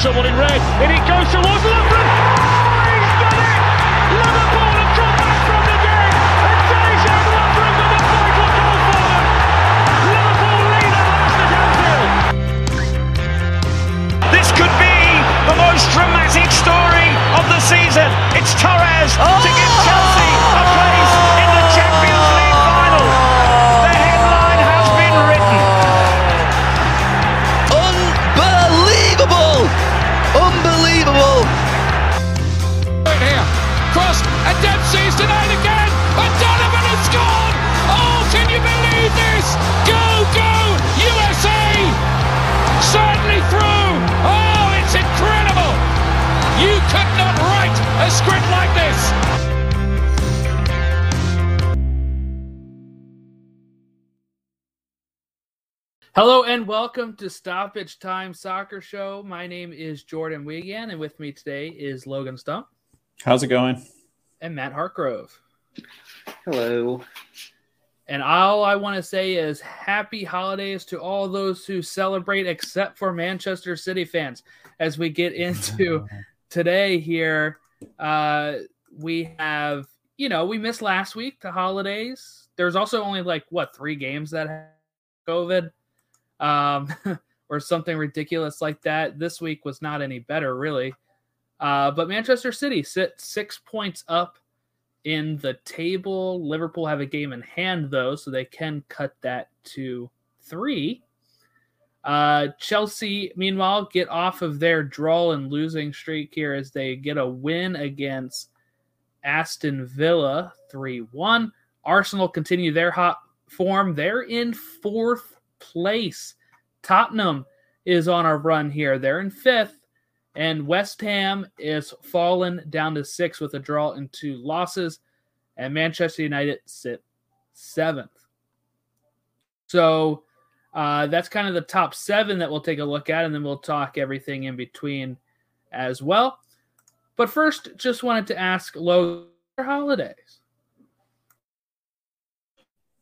someone in red? And it goes towards Lovren. Oh, he's done it! Liverpool have come back from the dead. And Dejan Lovren with a vital goal for them. Liverpool lead at last at Anfield. This could be the most dramatic story of the season. It's Torres to oh! And welcome to Stoppage Time Soccer Show. My name is Jordan Wiegand, and with me today is Logan Stump How's it going? and Matt Hartgrove. Hello. And all I want to say is happy holidays to all those who celebrate, except for Manchester City fans. As we get into today here, uh, we have, you know, we missed last week, the holidays. There's also only like, what, three games that had COVID um, or something ridiculous like that. This week was not any better, really. Uh, but Manchester City sit six points up in the table. Liverpool have a game in hand, though, so they can cut that to three. Uh, Chelsea, meanwhile, get off of their draw and losing streak here as they get a win against Aston Villa 3 1. Arsenal continue their hot form. They're in fourth place. Tottenham is on a run here. They're in fifth. And West Ham is fallen down to six with a draw and two losses. And Manchester United sit seventh. So uh, that's kind of the top seven that we'll take a look at, and then we'll talk everything in between as well. But first, just wanted to ask Logan holidays.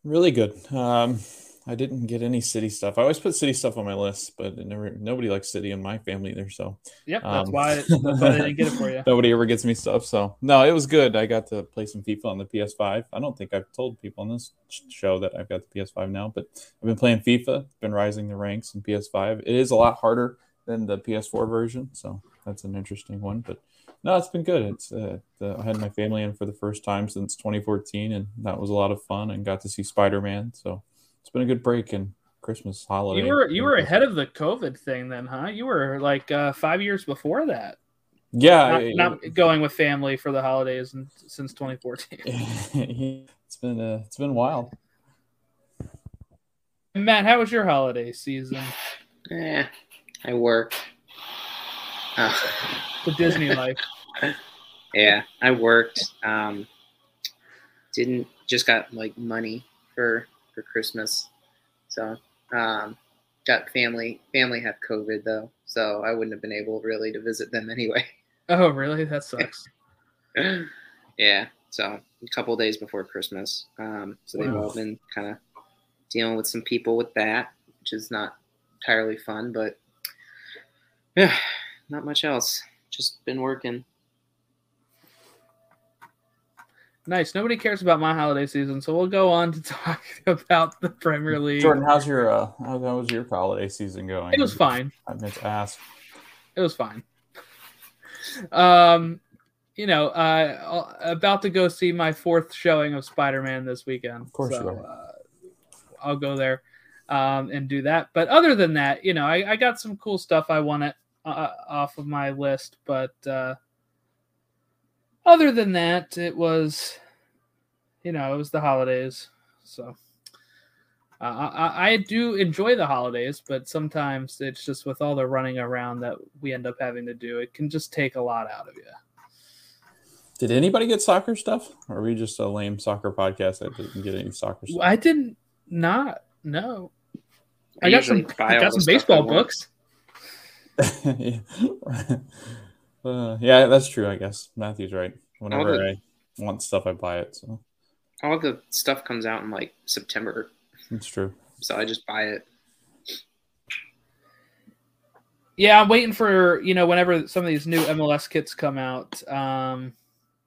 Really good. Um, I didn't get any city stuff. I always put city stuff on my list, but it never nobody likes city in my family either. So Yep, that's Um, why that's why they didn't get it for you. nobody ever gets me stuff. So no, it was good. I got to play some FIFA on the PS5. I don't think I've told people on this show that I've got the PS5 now, but I've been playing FIFA. Been rising the ranks in PS5. It is a lot harder than the PS4 version, so that's an interesting one. But no, it's been good. It's uh, the, I had my family in for the first time since 2014, and that was a lot of fun. And got to see Spider Man, so it's been a good break and Christmas holiday. You were you were ahead of the COVID thing then, huh? You were like uh, five years before that. yeah. Not, it- not going with family for the holidays and, since 2014. it's been uh, it's been wild. Matt, how was your holiday season? Eh, I work. Uh, The Disney life. yeah, I worked. Um, didn't just got like money for for Christmas, so um, got family. Family had COVID though, so I wouldn't have been able really to visit them anyway. Oh, really? That sucks. yeah, so a couple days before Christmas. Um, so they've all been kind of dealing with some people with that, which is not entirely fun, but yeah, not much else. Just been working. Nice. Nobody cares about my holiday season, so we'll go on to talk about the Premier League. Jordan, how's your uh, how, was your holiday season going? It was fine. I meant to ask. It was fine. Um, you know, uh, about to go see my fourth showing of Spider-Man this weekend. Of course so. Uh, I'll go there um, and do that. But other than that, you know, I, I got some cool stuff I want it uh, off of my list. But uh, other than that, it was, you know, it was the holidays. So uh, I, I do enjoy the holidays, but sometimes it's just with all the running around that we end up having to do, it can just take a lot out of you. Did anybody get soccer stuff? Or are we just a lame soccer podcast that didn't get any soccer stuff? I didn't not no. I, I got some I got some baseball books. yeah. Uh, yeah, that's true. I guess Matthew's right. Whenever the- I want stuff, I buy it. So All the stuff comes out in like September, it's true. so I just buy it. Yeah, I'm waiting for you know whenever some of these new MLS kits come out. Um,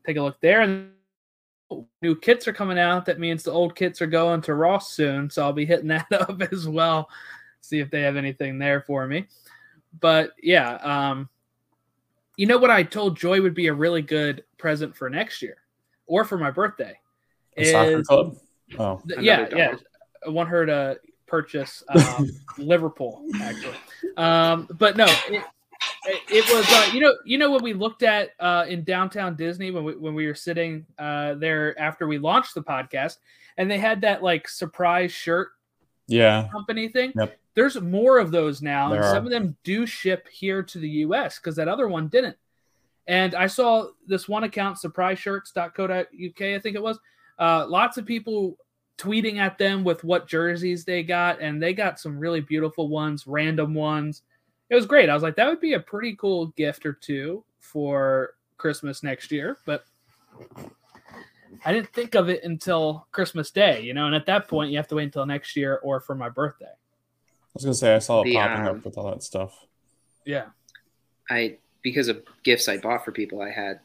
take a look there. And new kits are coming out. That means the old kits are going to Ross soon, so I'll be hitting that up as well. See if they have anything there for me. But yeah, um, you know what I told Joy would be a really good present for next year or for my birthday. The soccer club. Oh, th- yeah, yeah. I want her to purchase um, Liverpool actually, um, but no, it, it, it was uh, you know you know when we looked at uh, in downtown Disney when we when we were sitting uh, there after we launched the podcast and they had that like surprise shirt yeah. company thing. Yep. There's more of those now, and There some are. of them do ship here to the U.S. because that other one didn't. And I saw this one account, surpriseshirts.co.uk, I think it was. Uh, lots of people tweeting at them with what jerseys they got, and they got some really beautiful ones, random ones. It was great. I was like, that would be a pretty cool gift or two for Christmas next year, but I didn't think of it until Christmas Day, you know, and at that point, you have to wait until next year or for my birthday. I was gonna say I saw it The, popping um, up with all that stuff. Yeah. I because of gifts I bought for people, I had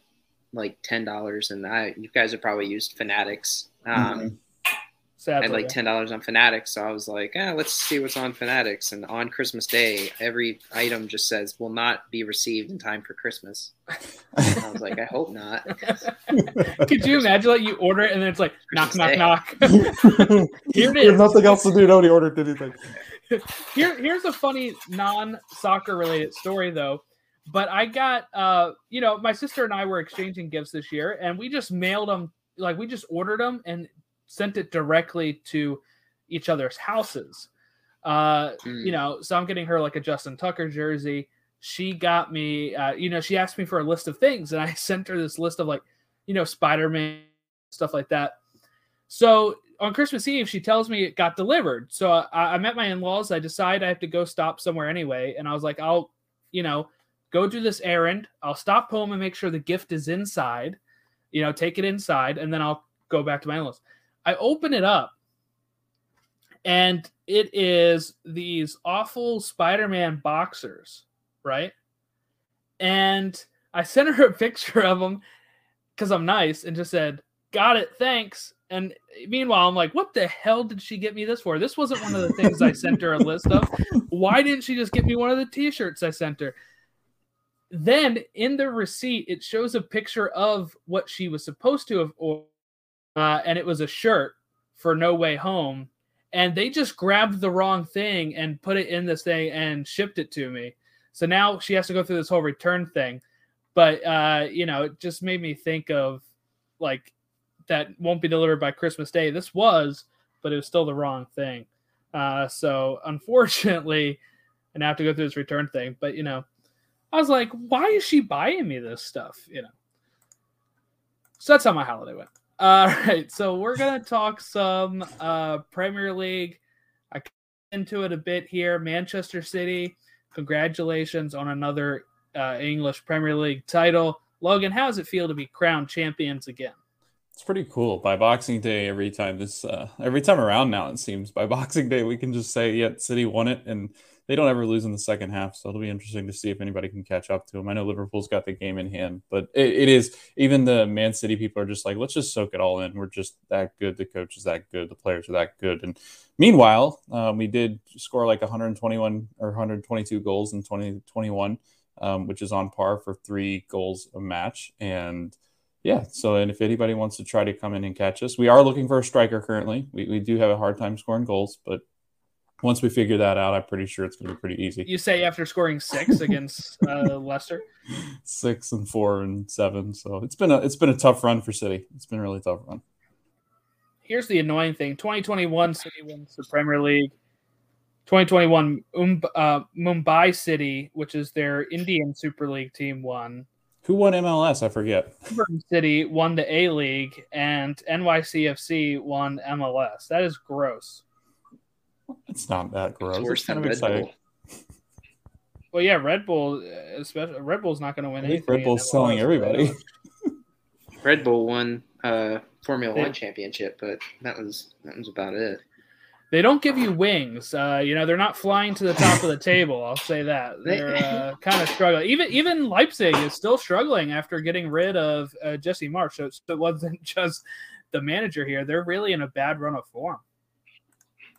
like ten dollars, and I you guys have probably used Fanatics. Um, Mhm. I had like ten dollars on Fanatics, so I was like, ah, let's see what's on Fanatics. And on Christmas Day, every item just says will not be received in time for Christmas. And I was like, I hope not. Could you imagine like you order it and then it's like knock Christmas knock Day. knock. Here it There's is. nothing else to do. Nobody ordered anything. Here here's a funny non soccer related story though. But I got uh you know my sister and I were exchanging gifts this year and we just mailed them like we just ordered them and sent it directly to each other's houses. Uh Mm. you know, so I'm getting her like a Justin Tucker jersey. She got me, uh, you know, she asked me for a list of things, and I sent her this list of like, you know, Spider Man stuff like that. So on Christmas Eve, she tells me it got delivered. So I, I'm my in laws. I decide I have to go stop somewhere anyway, and I was like, I'll, you know, go do this errand. I'll stop home and make sure the gift is inside. You know, take it inside, and then I'll go back to my in laws. I open it up and it is these awful Spider-Man boxers, right? And I sent her a picture of them because I'm nice and just said, "Got it, thanks." And meanwhile, I'm like, "What the hell did she get me this for? This wasn't one of the things I sent her a list of. Why didn't she just get me one of the T-shirts I sent her?" Then in the receipt, it shows a picture of what she was supposed to have ordered, uh, and it was a shirt for No Way Home and they just grabbed the wrong thing and put it in this thing and shipped it to me. So now she has to go through this whole return thing. But uh, you know, it just made me think of like that won't be delivered by Christmas Day. This was, but it was still the wrong thing. Uh, so unfortunately, and I have to go through this return thing. But you know, I was like, why is she buying me this stuff? You know. So that's how my holiday went. All right, so we're gonna talk some uh, Premier League. I into it a bit here. Manchester City, congratulations on another uh, English Premier League title. Logan, how does it feel to be crowned champions again? It's pretty cool. By Boxing Day, every time this, uh, every time around now, it seems by Boxing Day we can just say, "Yeah, City won it," and they don't ever lose in the second half. So it'll be interesting to see if anybody can catch up to them. I know Liverpool's got the game in hand, but it, it is even the Man City people are just like, let's just soak it all in. We're just that good. The coach is that good. The players are that good. And meanwhile, um, we did score like 121 or 122 goals in 2021, um, which is on par for three goals a match. And yeah, so and if anybody wants to try to come in and catch us, we are looking for a striker currently. We, we do have a hard time scoring goals, but once we figure that out, I'm pretty sure it's going to be pretty easy. You say after scoring six against uh, Leicester. Six and four and seven. So it's been a it's been a tough run for City. It's been a really tough run. Here's the annoying thing: 2021 City wins the Premier League. 2021 um, uh, Mumbai City, which is their Indian Super League team, won. Who won MLS? I forget. Melbourne City won the A League, and NYCFC won MLS. That is gross. It's not that gross. It's worse It's kind than of Red exciting. Bull. Well, yeah, Red Bull, uh, especially Red Bull's not going to win I think anything. Red Bull's selling everybody. Red Bull won uh, Formula They- One championship, but that was that was about it. They don't give you wings. Uh, you know, they're not flying to the top of the table. I'll say that they're uh, kind of struggling. Even even Leipzig is still struggling after getting rid of uh, Jesse Marsch. So, so it wasn't just the manager here. They're really in a bad run of form.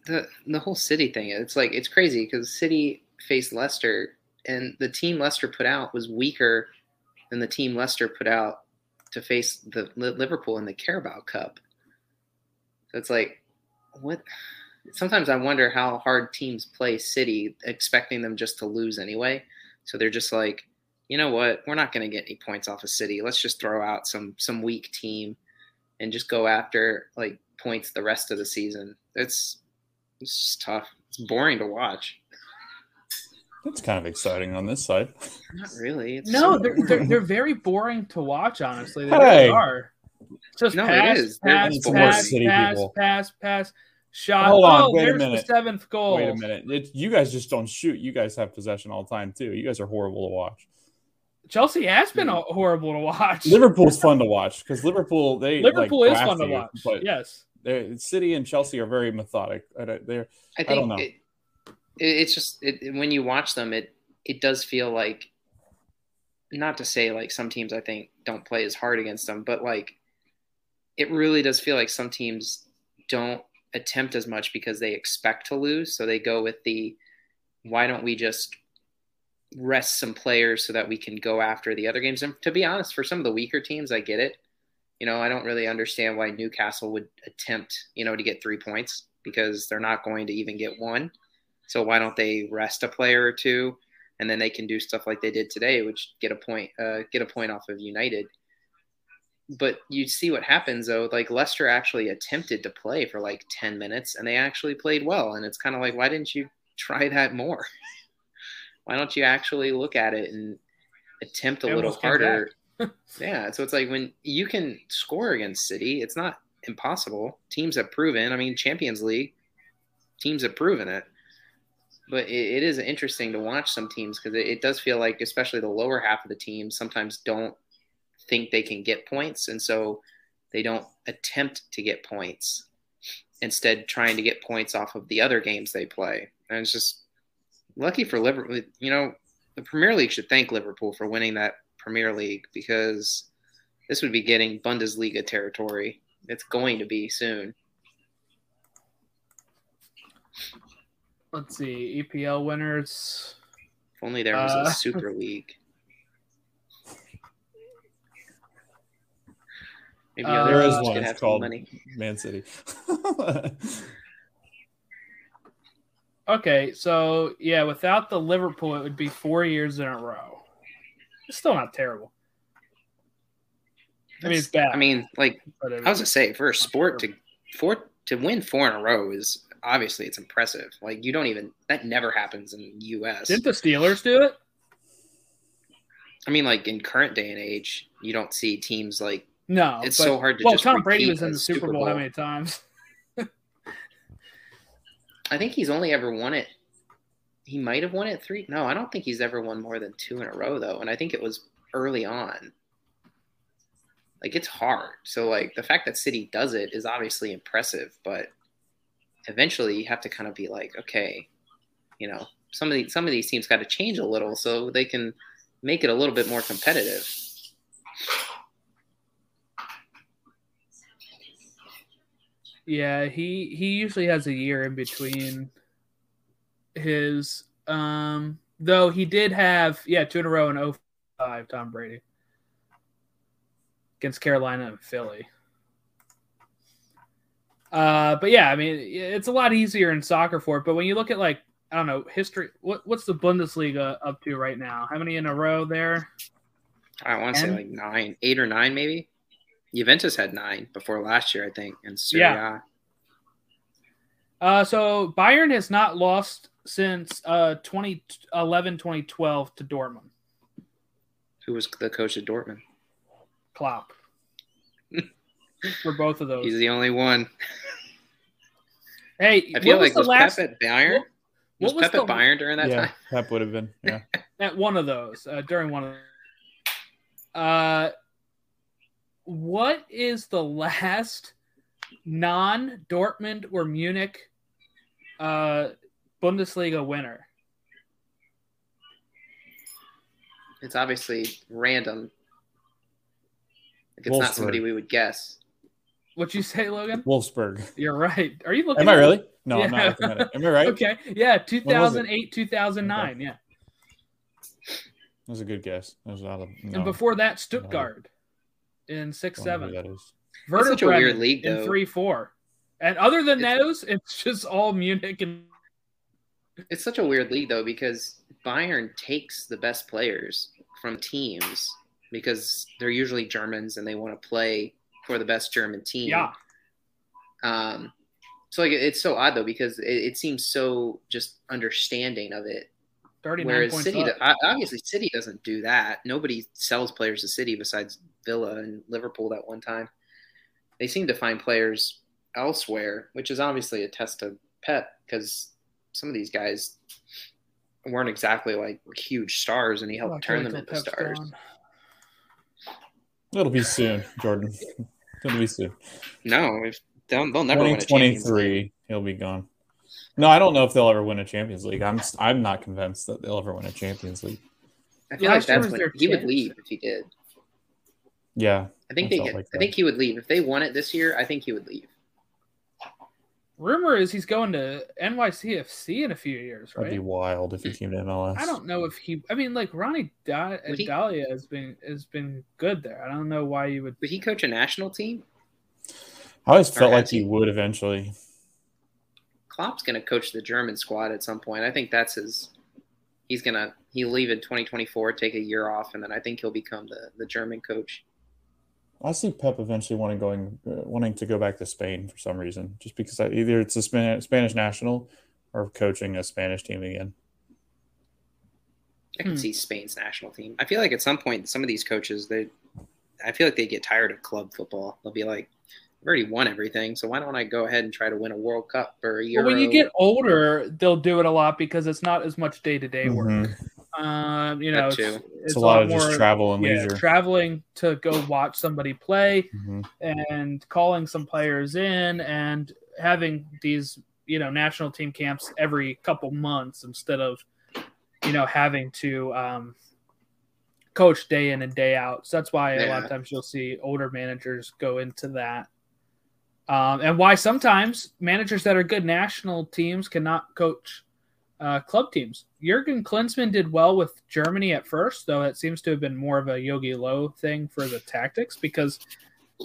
the the whole city thing it's like it's crazy because city faced leicester and the team leicester put out was weaker than the team leicester put out to face the liverpool in the carabao cup so it's like what sometimes i wonder how hard teams play city expecting them just to lose anyway so they're just like you know what we're not going to get any points off of city let's just throw out some some weak team and just go after like points the rest of the season it's it's just tough. It's boring to watch. That's kind of exciting on this side. Not really. It's No, so they're, they're they're very boring to watch. Honestly, they Hey. really are. Just No, pass, is. They're pass, the pass, pass, pass, pass, shot. Hold on, oh, wait a minute. the seventh goal. Wait a minute. It, you guys just don't shoot. You guys have possession all the time too. You guys are horrible to watch. Chelsea has been Hmm. horrible to watch. Liverpool's fun to watch because Liverpool they Liverpool like, is fun to watch. But Yes. City and Chelsea are very methodic. I They're I don't think know. it, it, it's just it, it- when you watch them, it it does feel like not to say like some teams I think don't play as hard against them, but like it really does feel like some teams don't attempt as much because they expect to lose, so they go with the why don't we just rest some players so that we can go after the other games. And to be honest, for some of the weaker teams, I get it. You know, I don't really understand why Newcastle would attempt, you know, to get three points because they're not going to even get one. So why don't they rest a player or two, and then they can do stuff like they did today, which get a point, uh, get a point off of United. But you see what happens though. Like Leicester actually attempted to play for like ten minutes, and they actually played well. And it's kind of like, why didn't you try that more? why don't you actually look at it and attempt a little harder? yeah, so it's like when you can score against City, it's not impossible. Teams have proven. I mean, Champions League teams have proven it. But it, it is interesting to watch some teams because it, it does feel like, especially the lower half of the team, sometimes don't think they can get points, and so they don't attempt to get points. Instead, trying to get points off of the other games they play, and it's just lucky for Liverpool. You know, the Premier League should thank Liverpool for winning that Premier League because this would be getting Bundesliga territory. It's going to be soon. Let's see. EPL winners. If only there was Uh, a Super League. Maybe Uh, there is one. It's called money. Man City. Okay, so yeah, without the Liverpool, it would be four years in a row. It's still not terrible. I mean, it's bad. I mean, like but it- I was gonna say, for a sport to for to win four in a row is obviously it's impressive. Like you don't even that never happens in the U.S. didn't the Steelers do it? I mean, like in current day and age, you don't see teams like No, It's but- so hard to Well, Tom Brady was in the Super Super Bowl, how many times? I think he's only ever won it. He might have won it three. No, I don't think he's ever won more than two in a row though, and I think it was early on. Like it's hard. So like the fact that City does it is obviously impressive, but eventually you have to kind of be like, okay, you know, some of these some of these teams got to change a little so they can make it a little bit more competitive. Yeah, he he usually has a year in between his um though he did have yeah, two in a row in 05 Tom Brady against Carolina and Philly. Uh but yeah, I mean it's a lot easier in soccer for it, but when you look at like I don't know, history what what's the Bundesliga up to right now? How many in a row there? I want to say like nine, eight or nine, maybe. Juventus had nine before last year, I think, in Serie Yeah. Uh, so Bayern has not lost since uh 2011 2012 to Dortmund. Who was the coach at Dortmund? Klopp. For both of those. He's the only one. hey, I feel what was like the was last Pep at Bayern? what- what was, was Pep the- at Bayern during that yeah, time? Pep would have been. Yeah. at one of those uh, during one of uh what is the last non Dortmund or Munich uh, Bundesliga winner. It's obviously random. Like it's not somebody we would guess. What'd you say, Logan? Wolfsburg. You're right. Are you looking? Am I at- really? No, I'm not looking at it. Am I right? Okay. Yeah, 2008, 2009. Yeah. That was a good guess. That was out of. No, And before that, Stuttgart in six don't know who seven. That is. It's such a Werder weird Bremen league, in three four. And other than It's- those, it's just all Munich and It's such a weird league though because Bayern takes the best players from teams because they're usually Germans and they want to play for the best German team. yeah. Um, so like it's so odd though because it, it seems so just understanding of it. Thirty nine Whereas points City, up. obviously City doesn't do that. Nobody sells players to City besides Villa and Liverpool that one time. They seem to find players elsewhere, which is obviously a test of Pep because some of these guys weren't exactly like huge stars, and he helped turn them into Pep's stars. gone. It'll be soon, Jordan. It'll be soon. No, if they'll, they'll never win a Champions League. 2023, he'll be gone. No, I don't know if they'll ever win a Champions League. I'm I'm not convinced that they'll ever win a Champions League. I feel Last like that's when their he would leave if he did. Yeah, I think I they get, like I think he would leave if they won it this year. I think he would leave. Rumor is he's going to NYCFC in a few years, right? that'd be wild if he came to MLS. I don't know if he. I mean, like Ronnie da- Would he- Deila has been has been good there. I don't know why you would. Would he coach a national team? I always felt like he he? would eventually. Klopp's going to coach the German squad at some point. I think that's his. He's gonna he'll leave in 2024, take a year off, and then I think he'll become the the German coach. I see Pep eventually wanting going uh, wanting to go back to Spain for some reason, just because I, either it's a Spanish, Spanish national or coaching a Spanish team again. I can Hmm. see Spain's national team. I feel like at some point, some of these coaches, they, I feel like they get tired of club football. They'll be like, "I've already won everything, so why don't I go ahead and try to win a World Cup or a Euro?" Well, when you get older, they'll do it a lot because it's not as much day to day work. Um, you know, it's, it's, It's, a lot of more, just travel and yeah, leisure. traveling to go watch somebody play Mhm. and calling some players in and having these you know national team camps every couple months instead of you know having to um, coach day in and day out. So that's why a lot of times you'll see older managers go into that. Um, and why sometimes managers that are good national teams cannot coach uh, club teams. Jurgen Klinsmann did well with Germany at first, though it seems to have been more of a Jogi Löw thing for the tactics because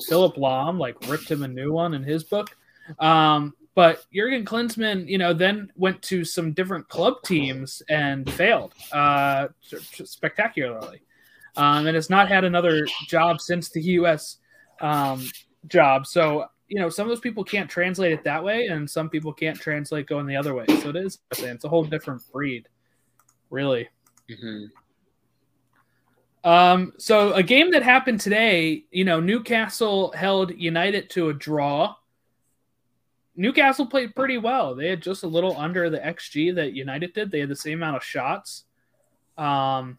Philipp Lahm like ripped him a new one in his book. Um, but Jurgen Klinsmann, you know, then went to some different club teams and failed uh, spectacularly, um, and has not had another job since the U.S. Um, job. So you know, some of those people can't translate it that way, and some people can't translate going the other way. So it is, it's a whole different breed, really. Mhm. Um, so a game that happened today, you know, Newcastle held United to a draw. Newcastle played pretty well. They had just a little under the XG that United did. They had the same amount of shots. Um,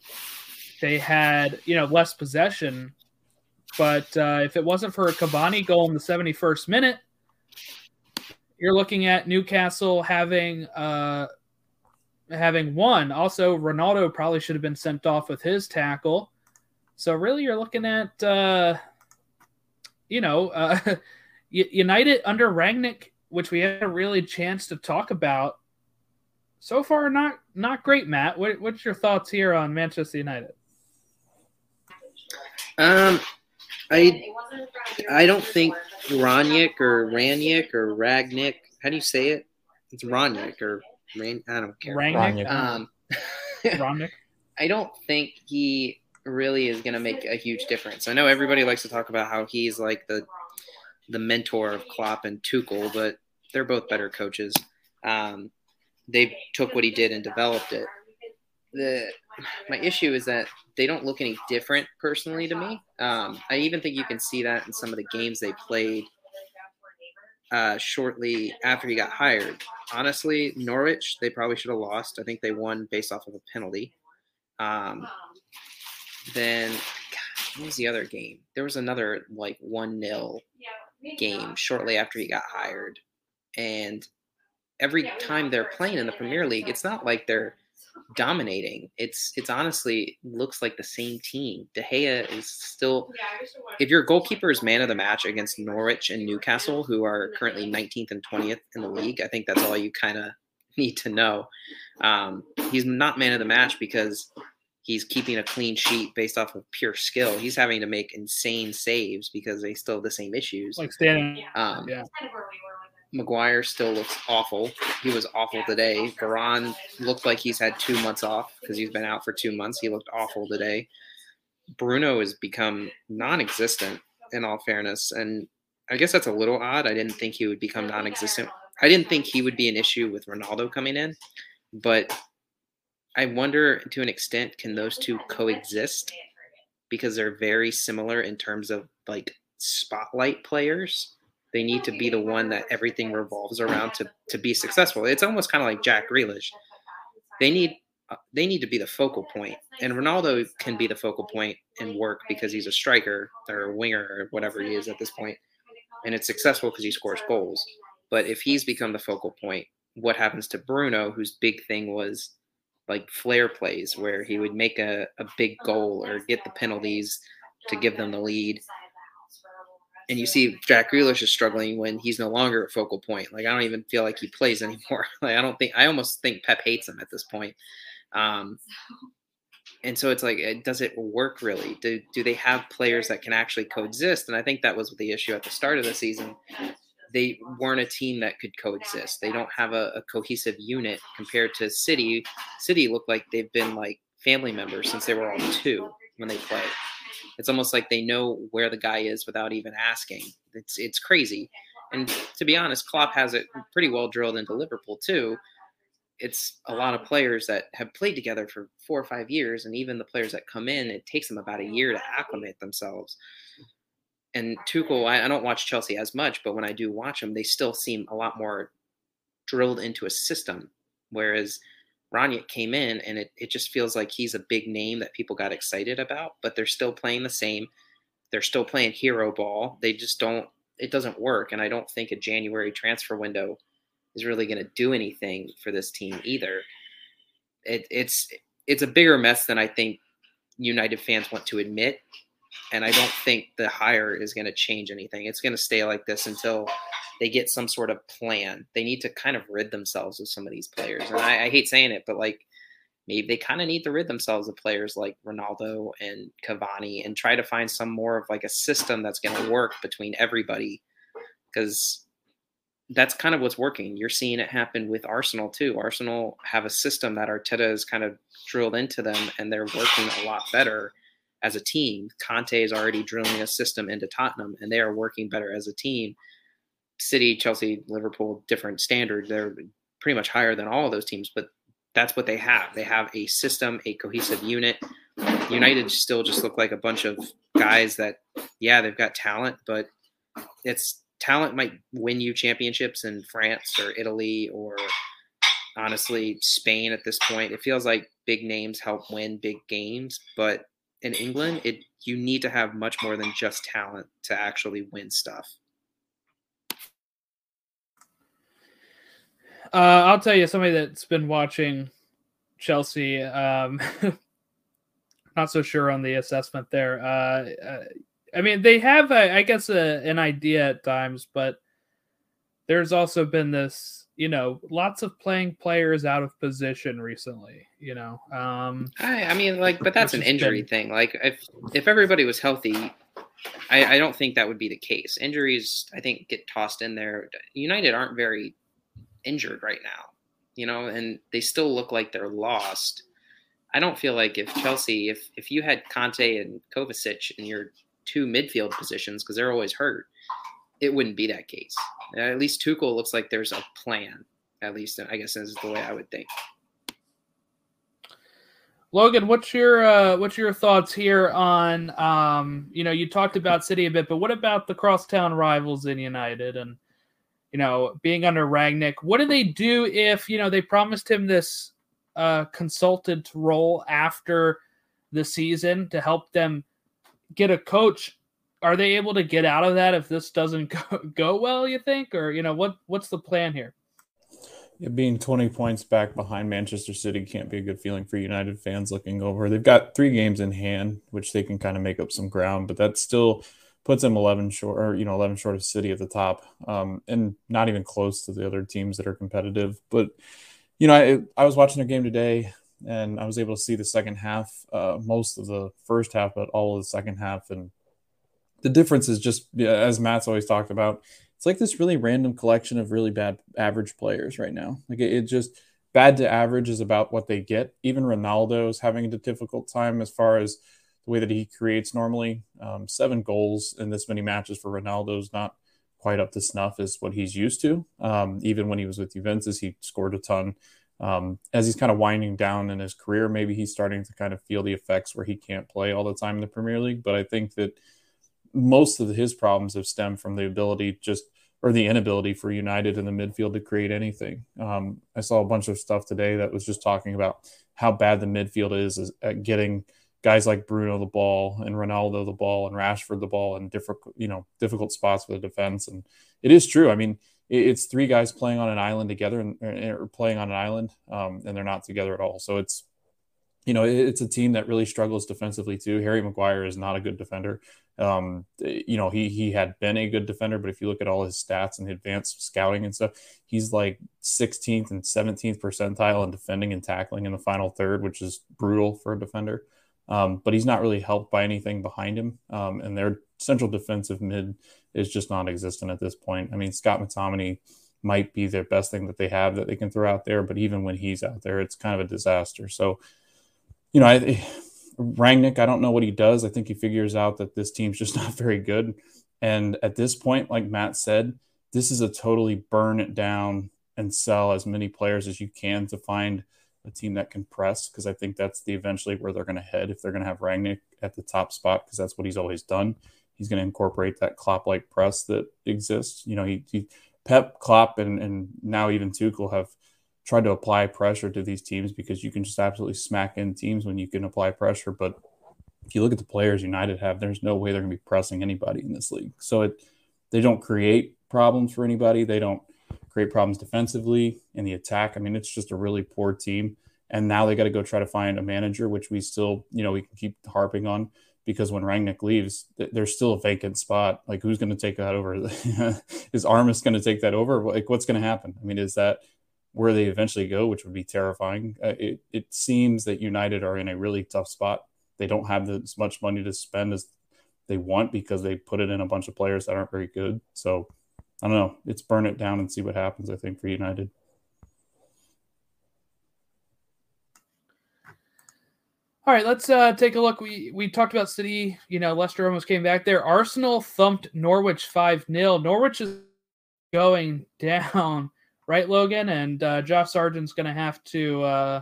they had, you know, less possession. But uh, if it wasn't for a Cavani goal in the 71st minute, you're looking at Newcastle having uh, having won. Also, Ronaldo probably should have been sent off with his tackle. So really, you're looking at uh, you know uh, United under Rangnick, which we had a really chance to talk about. So far, not not great, Matt. What, what's your thoughts here on Manchester United? Um, I I don't think Ranick or Ranick or Ragnick. How do you say it? It's Ranick or Ran. I don't care. Rangnick, Rangnick. Um, Rangnick. I don't think he really is going to make a huge difference. I know everybody likes to talk about how he's like the the mentor of Klopp and Tuchel, but they're both better coaches. Um, they took what he did and developed it. The my issue is that they don't look any different personally to me. Um, I even think you can see that in some of the games they played uh, shortly after he got hired. Honestly, Norwich they probably should have lost. I think they won based off of a penalty. Um, then God, what was the other game? There was another like one 0 game shortly after he got hired, and every time they're playing in the Premier League, it's not like they're dominating. It's it's honestly looks like the same team. De Gea is still. If your goalkeeper is man of the match against Norwich and Newcastle, who are currently 19th and 20th in the league, I think that's all you kind of need to know. Um, he's not man of the match because he's keeping a clean sheet based off of pure skill. He's having to make insane saves because they still have the same issues. Like standing. Um, Yeah. Maguire still looks awful. He was awful today. Varane looked like he's had two months off because he's been out for two months. He looked awful today. Bruno has become non-existent in all fairness, and I guess that's a little odd. I didn't think he would become non-existent. I didn't think he would be an issue with Ronaldo coming in, but I wonder to an extent can those two coexist because they're very similar in terms of like spotlight players. They need to be the one that everything revolves around to to be successful. It's almost kind of like Jack Grealish. They need uh, they need to be the focal point, and Ronaldo can be the focal point and work because he's a striker or a winger or whatever he is at this point, and it's successful because he scores goals. But if he's become the focal point, what happens to Bruno, whose big thing was like flair plays where he would make a, a big goal or get the penalties to give them the lead. And you see Jack Grealish is struggling when he's no longer a focal point. Like I don't even feel like he plays anymore. Like I don't think I almost think Pep hates him at this point. Um, and so it's like, uh, does it work really? Do do they have players that can actually coexist? And I think that was the issue at the start of the season. They weren't a team that could coexist. They don't have a, a cohesive unit compared to City. City look like they've been like family members since they were all two when they play. It's almost like they know where the guy is without even asking. It's it's crazy. And to be honest, Klopp has it pretty well drilled into Liverpool too. It's a lot of players that have played together for four or five years, and even the players that come in, it takes them about a year to acclimate themselves. And Tuchel, I, I don't watch Chelsea as much, but when I do watch them, they still seem a lot more drilled into a system. Whereas Ranić came in and it, it just feels like he's a big name that people got excited about, but they're still playing the same. They're still playing hero ball. They just don't, it doesn't work. And I don't think a January transfer window is really going to do anything for this team either. It, it's, it's a bigger mess than I think United fans want to admit. And I don't think the hire is going to change anything. It's going to stay like this until they get some sort of plan. They need to kind of rid themselves of some of these players. And I, I hate saying it, but like maybe they kind of need to rid themselves of players like Ronaldo and Cavani and try to find some more of like a system that's going to work between everybody because that's kind of what's working. You're seeing it happen with Arsenal too. Arsenal have a system that Arteta has kind of drilled into them and they're working a lot better as a team. Conte is already drilling a system into Tottenham and they are working better as a team. City, Chelsea, Liverpool, different standards. They're pretty much higher than all of those teams, but that's what they have. They have a system, a cohesive unit. United still just look like a bunch of guys that, yeah, they've got talent, but it's talent might win you championships in France or Italy or honestly Spain at this point. It feels like big names help win big games, but in England, it you need to have much more than just talent to actually win stuff. Uh, I'll tell you, somebody that's been watching Chelsea, um, not so sure on the assessment there. Uh, uh, I mean, they have, I guess, a, an idea at times, but there's also been this, you know, lots of playing players out of position recently. You know, um, I, I mean, like, but that's an injury been- thing. Like, if if everybody was healthy, I, I don't think that would be the case. Injuries, I think, get tossed in there. United aren't very injured right now, you know, and they still look like they're lost. I don't feel like if Chelsea, if if you had Kanté and Kovacic in your two midfield positions because they're always hurt, it wouldn't be that case. At least Tuchel looks like there's a plan. At least, I guess is the way I would think. Logan, what's your uh, what's your thoughts here on um, you know you talked about City a bit, but what about the crosstown rivals in United and you know being under Rangnick? What do they do if you know they promised him this uh, consultant role after the season to help them get a coach? Are they able to get out of that if this doesn't go, go well? You think, or you know what what's the plan here? being 20 points back behind Manchester City can't be a good feeling for United fans looking over. They've got three games in hand, which they can kind of make up some ground, but that's still puts them 11 short, or you know, 11 short of City at the top, um, and not even close to the other teams that are competitive. But you know, I, I was watching their game today, and I was able to see the second half, uh, most of the first half, but all of the second half, and the difference is just as Matt's always talked about it's like this really random collection of really bad average players right now. Like it, it just bad to average is about what they get. Even Ronaldo is having a difficult time as far as the way that he creates normally. Um, seven goals in this many matches for Ronaldo is not quite up to snuff as what he's used to. Um, even when he was with Juventus, he scored a ton. Um, as he's kind of winding down in his career, maybe he's starting to kind of feel the effects where he can't play all the time in the Premier League. But I think that most of his problems have stemmed from the ability just or the inability for United in the midfield to create anything. Um, I saw a bunch of stuff today that was just talking about how bad the midfield is, is at getting guys like Bruno the ball and Ronaldo the ball and Rashford the ball in different, you know, difficult spots for the defense. And it is true. I mean, it's three guys playing on an island together and or playing on an island, um, and they're not together at all. So it's, you know, it's a team that really struggles defensively too. Harry Maguire is not a good defender. Um, you know, he he had been a good defender, but if you look at all his stats and advanced scouting and stuff, he's like 16th and 17th percentile in defending and tackling in the final third, which is brutal for a defender. Um, but he's not really helped by anything behind him. Um, and their central defensive mid is just non-existent at this point. I mean, Scott McTominay might be their best thing that they have that they can throw out there, but even when he's out there, it's kind of a disaster. So, you know, I Rangnick, I don't know what he does. I think he figures out that this team's just not very good. And at this point, like Matt said, this is a totally burn it down and sell as many players as you can to find a team that can press. Because I think that's the eventually where they're going to head if they're going to have Rangnick at the top spot, because that's what he's always done. He's going to incorporate that Klopp like press that exists. You know, he, he Pep, Klopp, and, and now even Tuchel have tried to apply pressure to these teams because you can just absolutely smack in teams when you can apply pressure. But if you look at the players United have, there's no way they're going to be pressing anybody in this league. So it they don't create problems for anybody. They don't create problems defensively in the attack. I mean, it's just a really poor team. And now they got to go try to find a manager, which we still, you know, we can keep harping on because when Rangnick leaves, there's still a vacant spot. Like, who's going to take that over? is Armas going to take that over? Like, what's going to happen? I mean, is that where they eventually go, which would be terrifying. Uh, it, it seems that United are in a really tough spot. They don't have as much money to spend as they want because they put it in a bunch of players that aren't very good. So I don't know. It's burn it down and see what happens, I think, for United. All right, let's uh, take a look. We we talked about City. You know, Leicester almost came back there. Arsenal thumped Norwich five 0 Norwich is going down right, Logan? And uh, Josh Sargent's going to have to uh,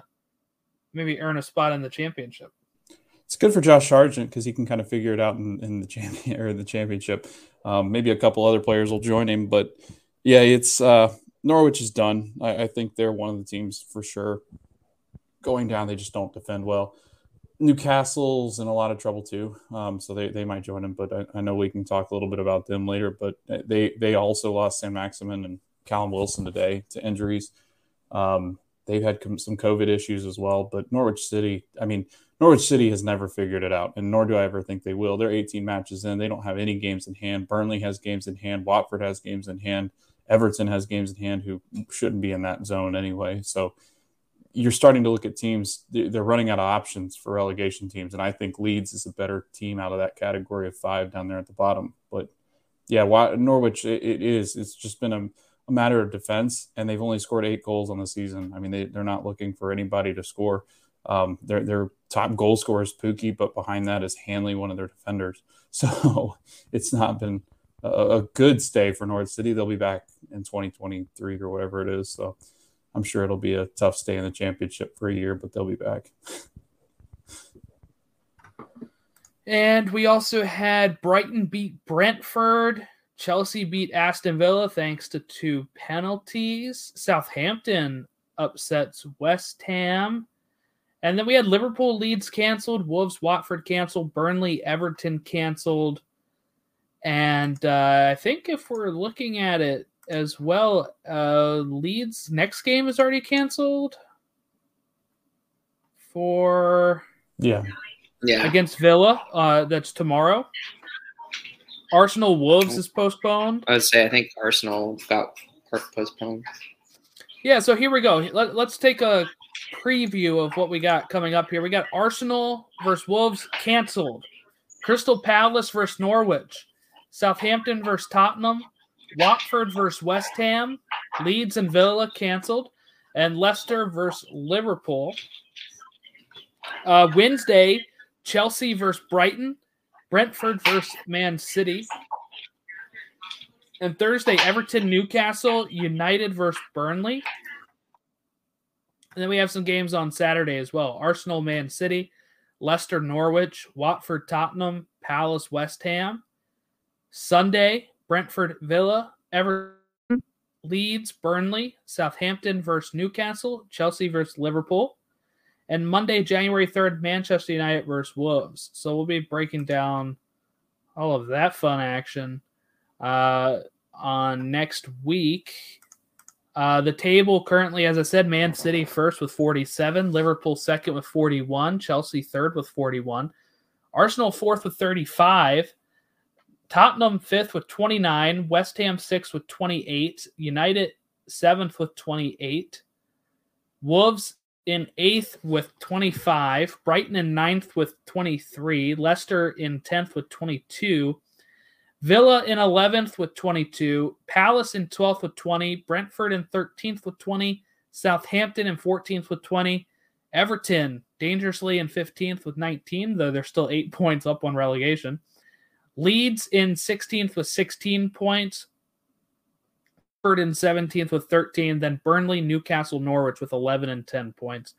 maybe earn a spot in the championship. It's good for Josh Sargent because he can kind of figure it out in, in the champion or the championship. Um, maybe a couple other players will join him, but yeah, it's uh, Norwich is done. I, I think they're one of the teams for sure going down. They just don't defend well. Newcastle's in a lot of trouble too, um, so they, they might join him. But I, I, know we can talk a little bit about them later. But they they also lost Saint-Maximin and Callum Wilson today to injuries. Um, they've had some COVID issues as well. But Norwich City, I mean, Norwich City has never figured it out, and nor do I ever think they will. They're 18 matches in; they don't have any games in hand. Burnley has games in hand. Watford has games in hand. Everton has games in hand who shouldn't be in that zone anyway. So you're starting to look at teams; they're running out of options for relegation teams, and I think Leeds is a better team out of that category of five down there at the bottom. But yeah, Norwich, it is. It's just been a a matter of defense, and they've only scored eight goals on the season. I mean, they, they're not looking for anybody to score. Um, their, their top goal scorer is Pukki, but behind that is Hanley, one of their defenders. So it's not been a, a good stay for North City. They'll be back in 2023 or whatever it is. So I'm sure it'll be a tough stay in the championship for a year, but they'll be back. And we also had Brighton beat Brentford Chelsea beat Aston Villa thanks to two penalties. Southampton upsets West Ham. And then we had Liverpool Leeds canceled, Wolves Watford canceled, Burnley Everton canceled. And uh, I think if we're looking at it as well. Uh, Leeds next game is already canceled for Yeah. Yeah. against Villa. Uh, that's tomorrow. Arsenal Wolves is postponed. I would say I think Arsenal got postponed. Yeah, so here we go. Let, let's take a preview of what we got coming up here. We got Arsenal versus Wolves canceled. Crystal Palace versus Norwich. Southampton versus Tottenham. Watford versus West Ham. Leeds and Villa canceled. And Leicester versus Liverpool. Uh, Wednesday, Chelsea versus Brighton. Brentford versus Man City. And Thursday, Everton, Newcastle, United versus Burnley. And then we have some games on Saturday as well Arsenal, Man City, Leicester, Norwich, Watford, Tottenham, Palace, West Ham. Sunday, Brentford, Villa, Everton, Leeds, Burnley, Southampton versus Newcastle, Chelsea versus Liverpool. And Monday, January 3rd, Manchester United versus Wolves. So we'll be breaking down all of that fun action uh, on next week. Uh, the table currently, as I said, Man City first with 47, Liverpool second with 41, Chelsea third with 41, Arsenal fourth with 35, Tottenham fifth with 29, West Ham sixth with 28, United seventh with 28, Wolves in eighth with 25, Brighton in ninth with 23, Leicester in 10th with 22. Villa in 11th with 22, Palace in 12th with 20, Brentford in 13th with 20, Southampton in 14th with 20, Everton dangerously in 15th with 19, though they're still eight points up on relegation. Leeds in 16th with 16 points, Brentford in 17th with 13, then Burnley, Newcastle, Norwich with 11 and 10 points.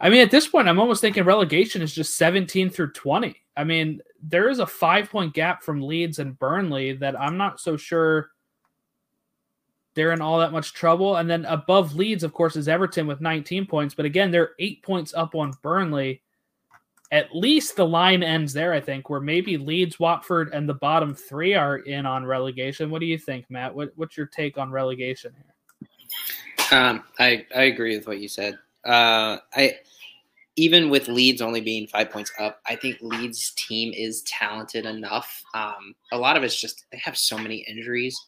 I mean, at this point, I'm almost thinking relegation is just 17 through 20. I mean, there is a five point gap from Leeds and Burnley that I'm not so sure they're in all that much trouble. And then above Leeds, of course, is Everton with 19 points. But again, they're eight points up on Burnley. At least the line ends there, I think, where maybe Leeds, Watford, and the bottom three are in on relegation. What do you think, Matt? What, what's your take on relegation here? Um, I I agree with what you said. Uh, I even with Leeds only being five points up, I think Leeds' team is talented enough. Um, a lot of it's just they have so many injuries.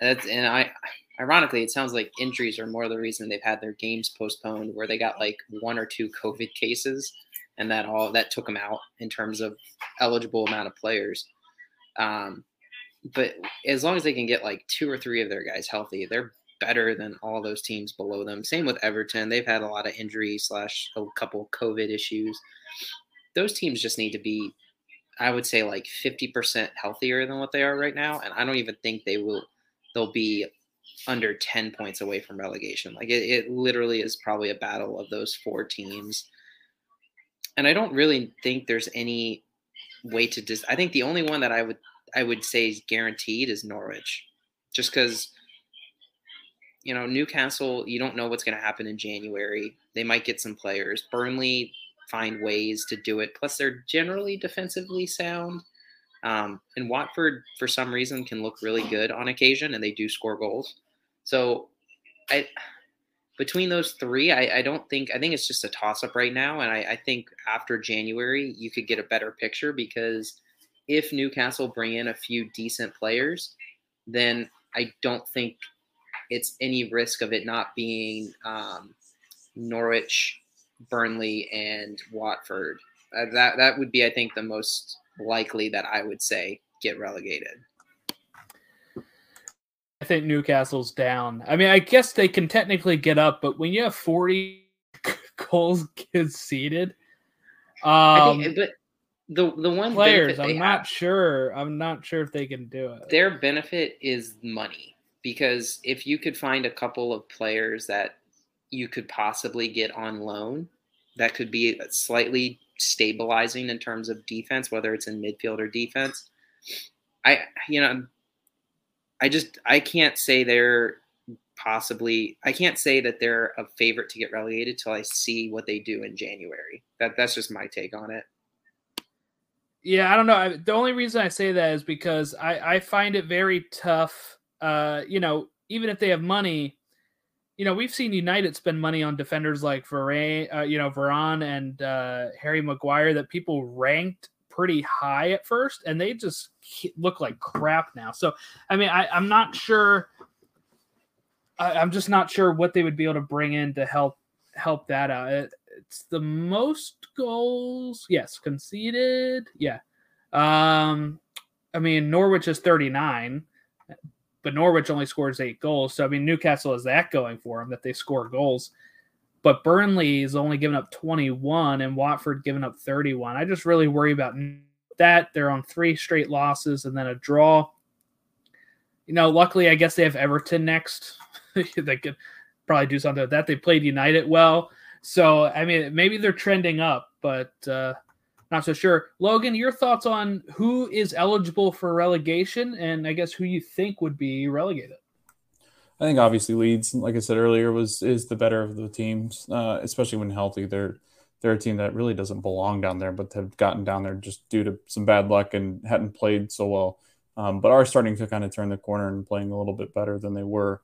That's, and I, ironically, it sounds like injuries are more the reason they've had their games postponed, where they got like one or two COVID cases, and that all that took them out in terms of eligible amount of players. Um, but as long as they can get like two or three of their guys healthy, they're better than all those teams below them. Same with Everton; they've had a lot of injury slash a couple COVID issues. Those teams just need to be, I would say, like fifty percent healthier than what they are right now, and I don't even think they will. They'll be under ten points away from relegation. Like it, it literally is probably a battle of those four teams, and I don't really think there's any way to dis. I think the only one that I would I would say is guaranteed is Norwich, just because you know, Newcastle, you don't know what's going to happen in January. They might get some players. Burnley find ways to do it. Plus, they're generally defensively sound. Um, and Watford, for some reason, can look really good on occasion, and they do score goals. So, I between those three, I, I don't think I think it's just a toss up right now. And I, I think after January, you could get a better picture because if Newcastle bring in a few decent players, then I don't think it's any risk of it not being um, Norwich, Burnley, and Watford. Uh, that that would be, I think, the most likely that I would say get relegated. I think Newcastle's down. I mean, I guess they can technically get up, but when you have 40 goals conceded, um, think, but the the one players, I'm not have, sure. I'm not sure if they can do it. Their benefit is money because if you could find a couple of players that you could possibly get on loan that could be slightly stabilizing in terms of defense whether it's in midfield or defense. I you know i just i can't say they're possibly i can't say that they're a favorite to get relegated till i see what they do in january. That that's just my take on it. Yeah i don't know. I, the only reason i say that is because i i find it very tough uh, you know, even if they have money, you know, we've seen United spend money on defenders like Varane, uh, you know, Varane and uh, Harry Maguire that people ranked pretty high at first, and they just look like crap now. So, I mean, I, I'm not sure. I, I'm just not sure what they would be able to bring in to help help that out. It, it's the most goals, yes, conceded, yeah. Um, I mean, Norwich is 39, but Norwich only scores eight goals. So I mean, Newcastle has that going for them that they score goals. But Burnley is only giving up 21 and Watford giving up 31. I just really worry about that. They're on three straight losses and then a draw. You know, luckily, I guess they have Everton next. they could probably do something with that. They played United well. So, I mean, maybe they're trending up, but uh, not so sure. Logan, your thoughts on who is eligible for relegation and I guess who you think would be relegated? I think obviously Leeds, like I said earlier, was is the better of the teams, uh, especially when healthy. They're they're a team that really doesn't belong down there, but have gotten down there just due to some bad luck and hadn't played so well. Um, but are starting to kind of turn the corner and playing a little bit better than they were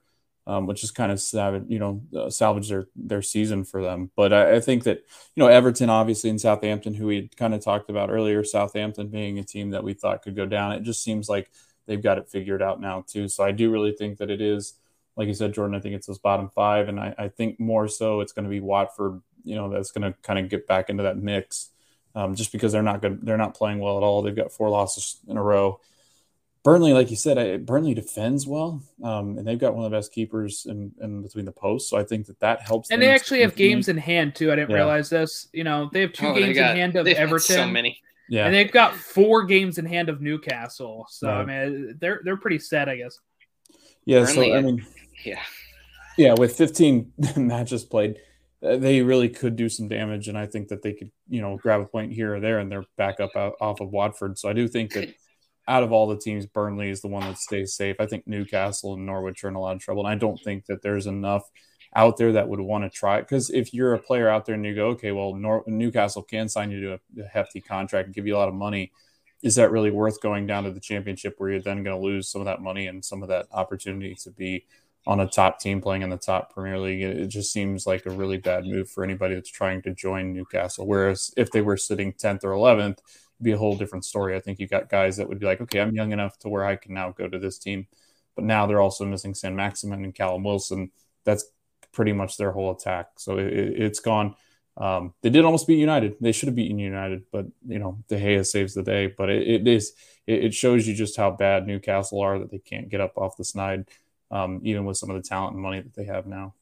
um, which is kind of savage, you know, uh, salvage their their season for them. But I, I, think that you know Everton, obviously, and Southampton, who we kind of talked about earlier, Southampton being a team that we thought could go down, it just seems like they've got it figured out now too. So I do really think that it is, like you said, Jordan. I think it's those bottom five, and I, I think more so it's going to be Watford. You know, that's going to kind of get back into that mix, um, just because they're not good, they're not playing well at all. They've got four losses in a row. Burnley, like you said, I, Burnley defends well, um, and they've got one of the best keepers in, in between the posts. So I think that that helps. And they actually have games in hand too. I didn't yeah. realize this. You know, they have two oh, games got, in hand of Everton. So many. Yeah, and they've got four games in hand of Newcastle. So right. I mean, they're they're pretty set, I guess. Yeah. Burnley, so I mean, yeah, yeah. With 15 matches played, uh, they really could do some damage, and I think that they could, you know, grab a point here or there, and they're back up out, off of Watford. So I do think that out of all the teams, Burnley is the one that stays safe. I think Newcastle and Norwich are in a lot of trouble. And I don't think that there's enough out there that would want to try it. Because if you're a player out there and you go, okay, well, Nor- Newcastle can sign you to a, hefty contract and give you a lot of money, is that really worth going down to the championship where you're then going to lose some of that money and some of that opportunity to be on a top team playing in the top Premier League? It, it just seems like a really bad move for anybody that's trying to join Newcastle. Whereas if they were sitting 10th or 11th, be a whole different story. I think you got guys that would be like, okay, I'm young enough to where I can now go to this team. But now they're also missing Saint-Maximin and Callum Wilson. That's pretty much their whole attack. So it, has gone. Um, they did almost beat United. They should have beaten United, but you know De Gea saves the day. But it, it is it, it, shows you just how bad Newcastle are that they can't get up off the snide, um, even with some of the talent and money that they have now.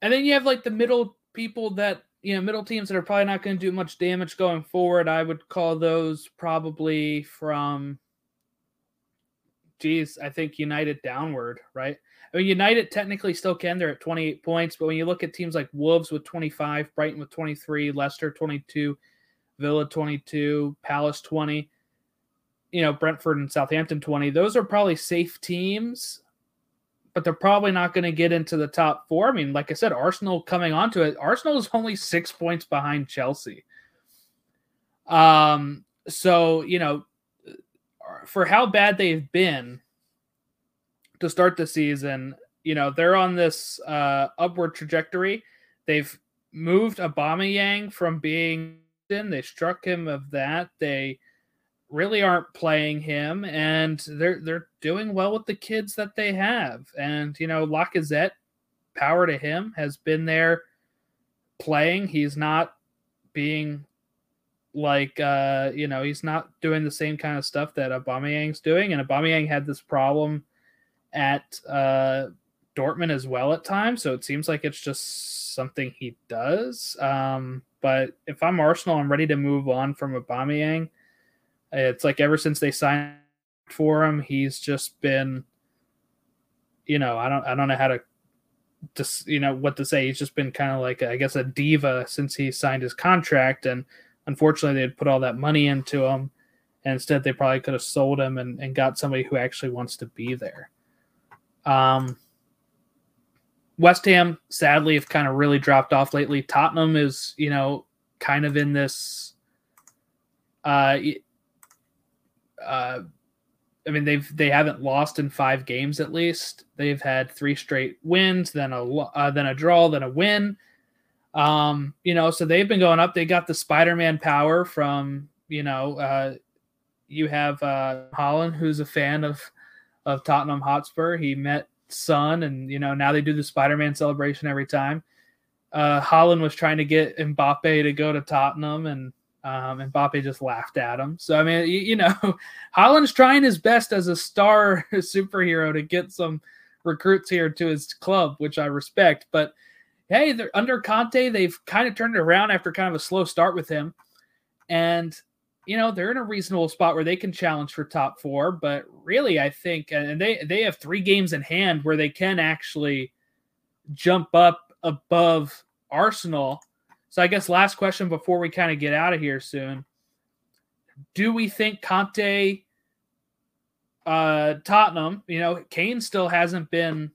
And then you have like the middle people that you know, middle teams that are probably not going to do much damage going forward. I would call those probably from, geez, I think United downward, right? I mean, United technically still can. They're at 28 points, but when you look at teams like Wolves with 25, Brighton with 23, Leicester 22, Villa 22, Palace 20, you know, Brentford and Southampton 20, those are probably safe teams but they're probably not going to get into the top four. I mean, like I said, Arsenal coming onto it. Arsenal is only six points behind Chelsea. Um, so you know, for how bad they've been to start the season, you know, they're on this uh, upward trajectory. They've moved Aubameyang from being in. They struck him of that. They really aren't playing him, and they're they're doing well with the kids that they have. And you know, Lacazette, power to him, has been there playing. He's not being like uh, you know, he's not doing the same kind of stuff that Aubameyang's doing. And Aubameyang had this problem at uh, Dortmund as well at times. So it seems like it's just something he does. Um, but if I'm Arsenal, I'm ready to move on from Aubameyang. It's like ever since they signed for him, he's just been, you know, I don't, I don't know how to, just you know, what to say. He's just been kind of like, I guess, a diva since he signed his contract, and unfortunately, they had put all that money into him, and instead they probably could have sold him and, and got somebody who actually wants to be there. Um, West Ham, sadly, have kind of really dropped off lately. Tottenham is, you know, kind of in this. Uh, uh, I mean, they've they haven't lost in five games at least. They've had three straight wins, then a uh, then a draw, then a win. Um, you know, so they've been going up. They got the Spider-Man power from you know. Uh, you have uh, Holland, who's a fan of of Tottenham Hotspur. He met Son, and you know now they do the Spider-Man celebration every time. Uh, Holland was trying to get Mbappe to go to Tottenham, and um, Mbappe just laughed at him. So I mean, you, you know, Holland's trying his best as a star superhero to get some recruits here to his club, which I respect. But hey, they're under Conte. They've kind of turned it around after kind of a slow start with him, and you know they're in a reasonable spot where they can challenge for top four. But really, I think, and they they have three games in hand where they can actually jump up above Arsenal so I guess last question before we kind of get out of here soon. Do we think Conte uh Tottenham, you know, Kane still hasn't been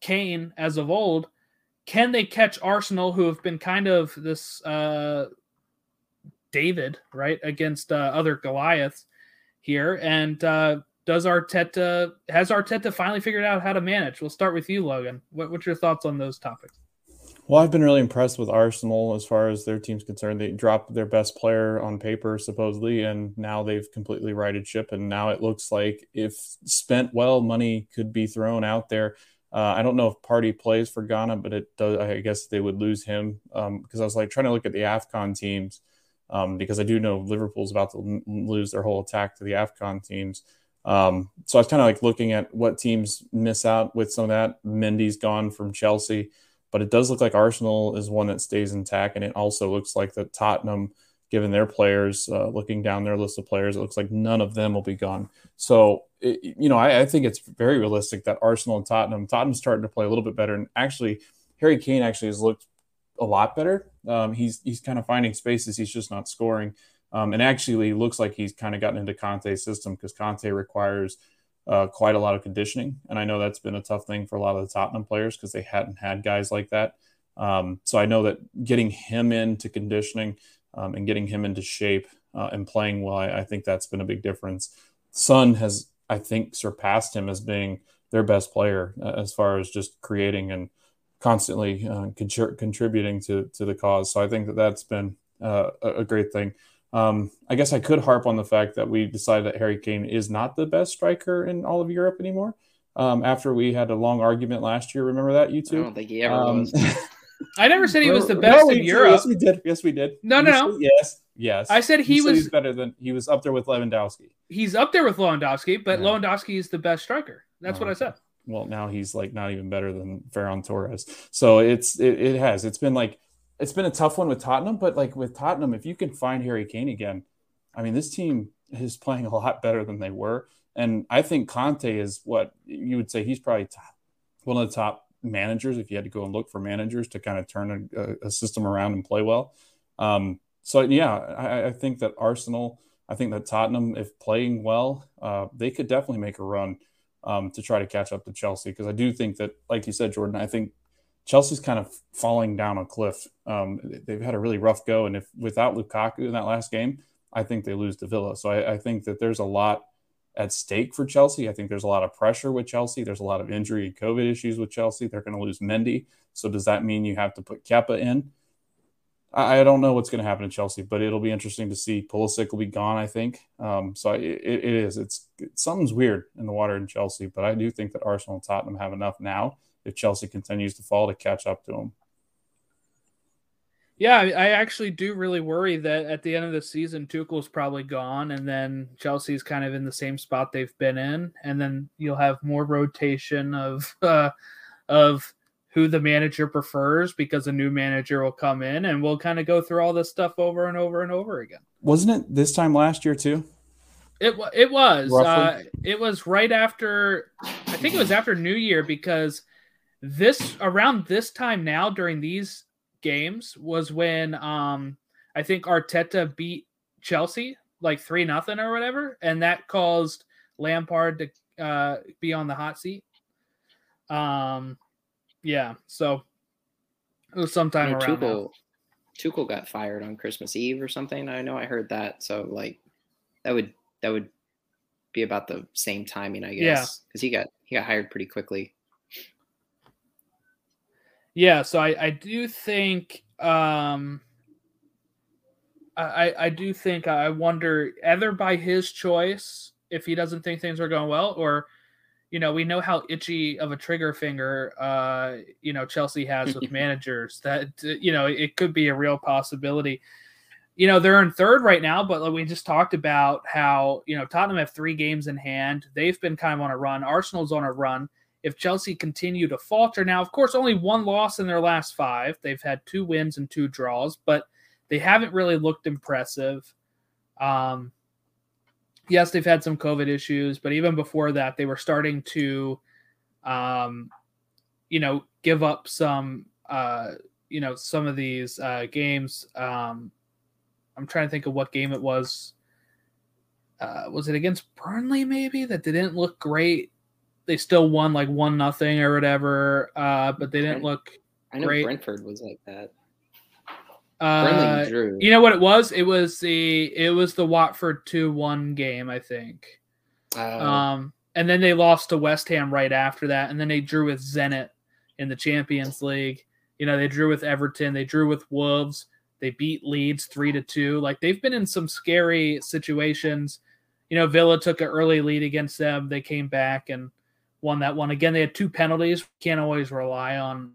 Kane as of old. Can they catch Arsenal who have been kind of this uh David, right, against uh, other Goliaths here and uh does Arteta has Arteta finally figured out how to manage? We'll start with you, Logan. What, what's your thoughts on those topics? Well, I've been really impressed with Arsenal as far as their team's concerned. They dropped their best player on paper, supposedly, and now they've completely righted ship. And now it looks like if spent well, money could be thrown out there. Uh, I don't know if Partey plays for Ghana, but it does. I guess they would lose him because um, I was like trying to look at the Afcon teams um, because I do know Liverpool's about to lose their whole attack to the Afcon teams. Um, so I was kind of like looking at what teams miss out with some of that. Mendy's gone from Chelsea. But it does look like Arsenal is one that stays intact, and it also looks like that Tottenham, given their players, uh, looking down their list of players, it looks like none of them will be gone. So, it, you know, I, I, think it's very realistic that Arsenal and Tottenham, Tottenham's starting to play a little bit better, and actually, Harry Kane actually has looked a lot better. Um, he's he's kind of finding spaces, he's just not scoring. Um, and actually, looks like he's kind of gotten into Conte's system because Conte requires uh, quite a lot of conditioning. And I know that's been a tough thing for a lot of the Tottenham players because they hadn't had guys like that. Um, so I know that getting him into conditioning um, and getting him into shape uh, and playing well, I, I, think that's been a big difference. Son has, I think, surpassed him as being their best player uh, as far as just creating and constantly uh, contri- contributing to to the cause. So I think that that's been uh, a great thing. Um, I guess I could harp on the fact that we decided that Harry Kane is not the best striker in all of Europe anymore. Um, after we had a long argument last year, remember that you two? I don't think he ever um, was. I never said he was the best no, in Europe. Yes, we did. Yes, we did. No, no, no. Yes, yes. I said he was better than he was up there with Lewandowski. He's up there with Lewandowski, but yeah. Lewandowski is the best striker. That's what I said. Well, now he's like not even better than Ferran Torres. So it's it, it has. It's been like it's been a tough one with Tottenham, but like with Tottenham, if you can find Harry Kane again, I mean, this team is playing a lot better than they were. And I think Conte is what you would say he's probably top, one of the top managers if you had to go and look for managers to kind of turn a, a system around and play well. Um, so, yeah, I, I, think that Arsenal, I think that Tottenham, if playing well, uh, they could definitely make a run um, to try to catch up to Chelsea. Because I do think that, like you said, Jordan, I think Chelsea's kind of falling down a cliff. Um, they've had a really rough go, and if without Lukaku in that last game, I think they lose to Villa. So I, I, think that there's a lot at stake for Chelsea. I think there's a lot of pressure with Chelsea. There's a lot of injury and COVID issues with Chelsea. They're going to lose Mendy. So does that mean you have to put Kepa in? I, I don't know what's going to happen to Chelsea, but it'll be interesting to see. Pulisic will be gone, I think. Um, so it, it is. It's something's weird in the water in Chelsea, but I do think that Arsenal and Tottenham have enough now if Chelsea continues to fall to catch up to them. Yeah, I actually do really worry that at the end of the season, Tuchel's probably gone, and then Chelsea's kind of in the same spot they've been in, and then you'll have more rotation of uh, of who the manager prefers because a new manager will come in, and we'll kind of go through all this stuff over and over and over again. Wasn't it this time last year too? It it was. Uh, it was right after. I think it was after New Year because this around this time now during these games was when um I think Arteta beat Chelsea like three nothing or whatever, and that caused Lampard to uh, be on the hot seat. Um, yeah, so it was sometime around. Tuchel, Tuchel got fired on Christmas Eve or something. I know I heard that. So like, that would that would be about the same timing, I Yeah. guess, because he got he got hired pretty quickly. Yeah, so I, I do think um I I- I do think I wonder either by his choice if he doesn't think things are going well or you know we know how itchy of a trigger finger uh you know Chelsea has with managers that uh, you know it could be a real possibility. You know they're in third right now, but like we just talked about how you know Tottenham have three games in hand. They've been kind of on a run. Arsenal's on a run if Chelsea continue to falter. Now, of course, only one loss in their last five. They've had two wins and two draws, but they haven't really looked impressive. Um, yes, they've had some COVID issues, but even before that, they were starting to, um, you know, give up some, uh, you know, some of these uh, games. Um, I'm trying to think of what game it was. Uh, was it against Burnley? Maybe that didn't look great they still won like one nothing or whatever, uh, but they didn't look. I know Great. Brentford was like that. Uh, you know what it was? It was the it was the Watford two one game, I think. Uh, Um, and then they lost to West Ham right after that, and then they drew with Zenit in the Champions League. You know, they drew with Everton, they drew with Wolves, they beat Leeds three to two. Like they've been in some scary situations. You know, Villa took an early lead against them. They came back and won that one. Again, they had two penalties. Can't always rely on.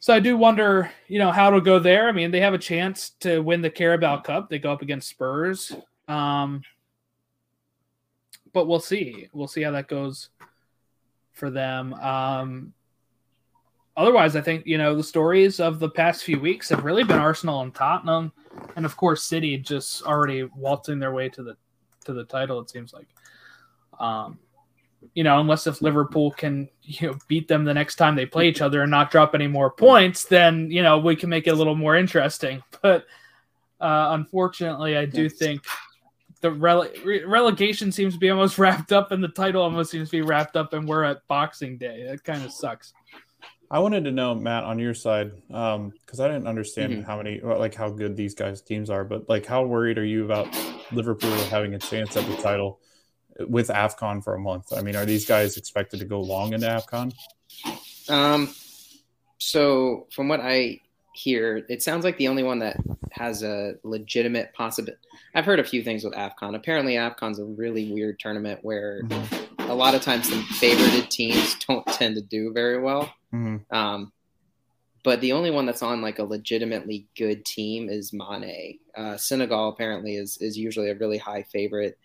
So I do wonder, you know, how it'll go there. I mean, they have a chance to win the Carabao Cup. They go up against Spurs. Um, but we'll see. We'll see how that goes for them. Um, otherwise, I think you know the stories of the past few weeks have really been Arsenal and Tottenham, and of course City just already waltzing their way to the to the title. It seems like, um, you know, unless if Liverpool can you know beat them the next time they play each other and not drop any more points, then you know we can make it a little more interesting. But uh, unfortunately, I do think the rele- re- relegation seems to be almost wrapped up, and the title almost seems to be wrapped up, and we're at Boxing Day. That kind of sucks. I wanted to know, Matt, on your side, because I didn't understand Mhm. how many, like how good these guys' teams are, but like how worried are you about Liverpool having a chance at the title with AFCON for a month? I mean, are these guys expected to go long into AFCON? Um, so from what I hear, it sounds like the only one that has a legitimate possibility. I've heard a few things with AFCON. Apparently, AFCON's a really weird tournament where a lot of times the favorited teams don't tend to do very well. Mhm. Um, but the only one that's on like a legitimately good team is Mane. Uh, Senegal apparently is is usually a really high favorite.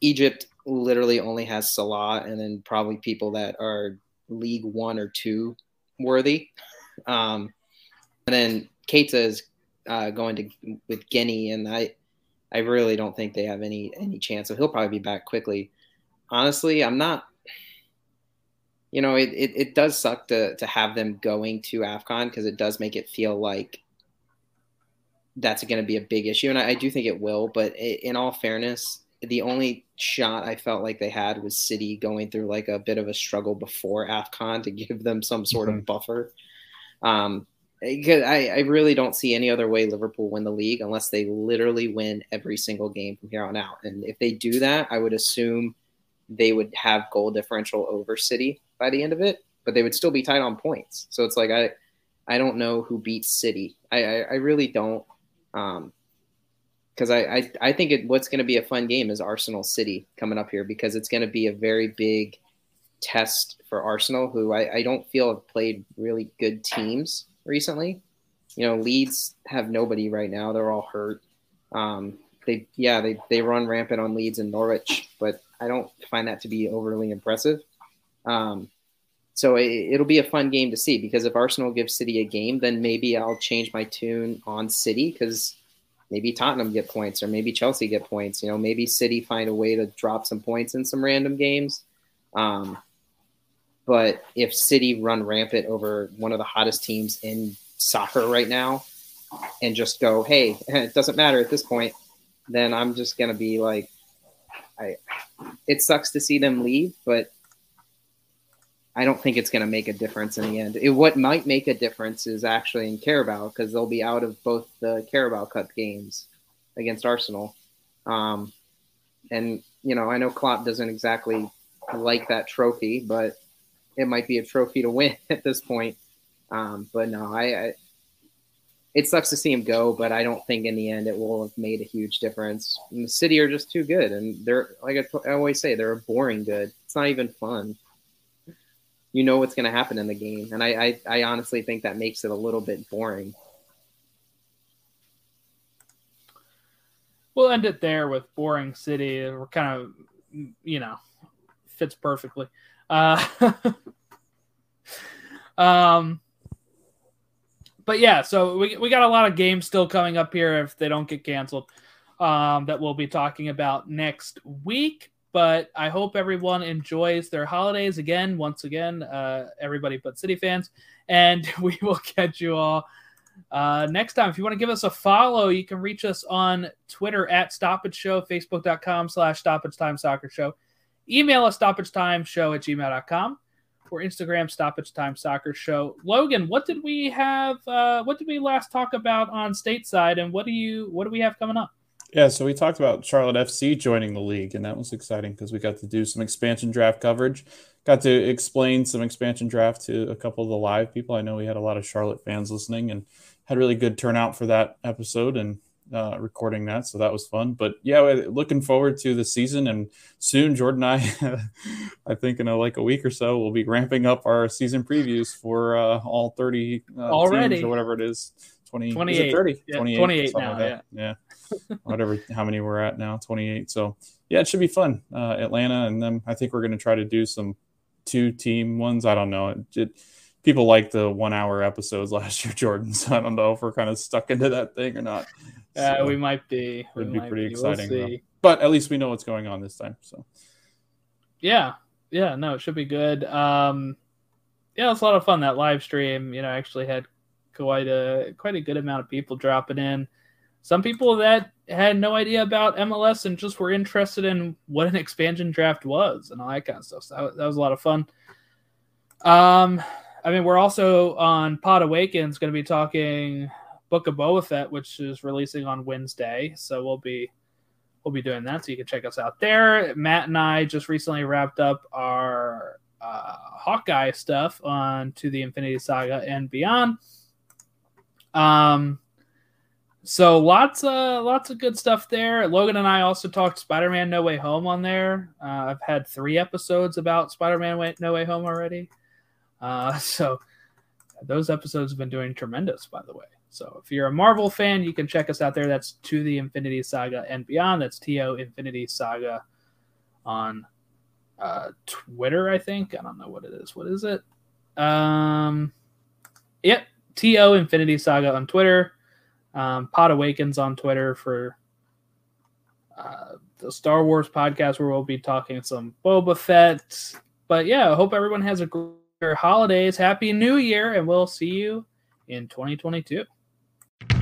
Egypt literally only has Salah, and then probably people that are League One or Two worthy. Um, and then Keita is uh, going to with Guinea, and I I really don't think they have any any chance. So he'll probably be back quickly. Honestly, I'm not you know, it, it, it does suck to, to have them going to AFCON because it does make it feel like that's going to be a big issue. And I, I do think it will. But i in all fairness, the only shot I felt like they had was City going through like a bit of a struggle before AFCON to give them some sort of buffer. Um, because I, I really don't see any other way Liverpool win the league unless they literally win every single game from here on out. And if they do that, I would assume they would have goal differential over City by the end of it, but they would still be tied on points. So it's like I I don't know who beats City. I I, I really don't. Um, because I, I I think it, what's going to be a fun game is Arsenal City coming up here because it's going to be a very big test for Arsenal, who I, I don't feel have played really good teams recently. You know, Leeds have nobody right now; they're all hurt. Um, they yeah they they run rampant on Leeds and Norwich, but I don't find that to be overly impressive. Um, so it, it'll be a fun game to see because if Arsenal gives City a game, then maybe I'll change my tune on City because maybe Tottenham get points or maybe Chelsea get points. You know, maybe City find a way to drop some points in some random games. Um, but if City run rampant over one of the hottest teams in soccer right now and just go, hey, it doesn't matter at this point, then I'm just gonna be like, I. It sucks to see them leave, but I don't think it's going to make a difference in the end. It, what might make a difference is actually in Carabao because they'll be out of both the Carabao Cup games against Arsenal. Um, and you know, I know Klopp doesn't exactly like that trophy, but it might be a trophy to win at this point. Um, but no, I, I, it sucks to see him go, but I don't think in the end it will have made a huge difference. And the City are just too good, and they're like I, I always say, they're boring good. It's not even fun. You know what's going to happen in the game, and I, I, I honestly think that makes it a little bit boring. We'll end it there with boring city. We're kind of, you know, fits perfectly. Uh, um, but yeah, so we, we got a lot of games still coming up here if they don't get canceled um, that we'll be talking about next week. But I hope everyone enjoys their holidays again. Once again, uh, everybody but City fans. And we will catch you all uh, next time, if you want to give us a follow, you can reach us on Twitter at Stoppage Show, Facebook.com slash Stoppage Time Soccer Show. Email us stoppage time show at gmail.com or Instagram stoppage time soccer show. Logan, what did we have uh, what did we last talk about on stateside and what do you what do we have coming up? Yeah, so we talked about Charlotte FC joining the league, and that was exciting because we got to do some expansion draft coverage. Got to explain some expansion draft to a couple of the live people. I know we had a lot of Charlotte fans listening, and had really good turnout for that episode and uh, recording that. So that was fun. But yeah, looking forward to the season. And soon, Jordan and I, I think in a, like a week or so, we'll be ramping up our season previews for uh, all 30 uh, already or whatever it is. 20, 28, 30, yeah, 28, 28 now. Like yeah. yeah. whatever, how many we're at now, 28. So yeah, it should be fun. Uh, Atlanta. And then I think we're going to try to do some two team ones. I don't know. It, it people like the one hour episodes last year, Jordan. So I don't know if we're kind of stuck into that thing or not. Yeah, uh, we might be. It'd be pretty be. exciting. We'll but at least we know what's going on this time. So yeah, yeah, no, it should be good. Um, yeah, it's a lot of fun. That live stream, you know, actually had quite a quite a good amount of people dropping in. Some people that had no idea about MLS and just were interested in what an expansion draft was and all that kind of stuff. So that, that was a lot of fun. Um, I mean, we're also on Pod Awakens going to be talking Book of Boba Fett, which is releasing on Wednesday. So we'll be we'll be doing that. So you can check us out there. Matt and I just recently wrapped up our uh, Hawkeye stuff on To the Infinity Saga and beyond. Um, so lots of lots of good stuff there. Logan and I also talked Spider-Man No Way Home on there. Uh, I've had three episodes about Spider-Man No Way Home already. Uh, so those episodes have been doing tremendous, by the way. So if you're a Marvel fan, you can check us out there. That's to the Infinity Saga and beyond. That's To Infinity Saga on uh, Twitter, I think. I don't know what it is. What is it? Um, yep, To Infinity Saga on Twitter. Um, Pod Awakens on Twitter for uh, the Star Wars podcast, where we'll be talking some Boba Fett. But yeah, I hope everyone has a great holidays. Happy New Year, and we'll see you in 2022. Kane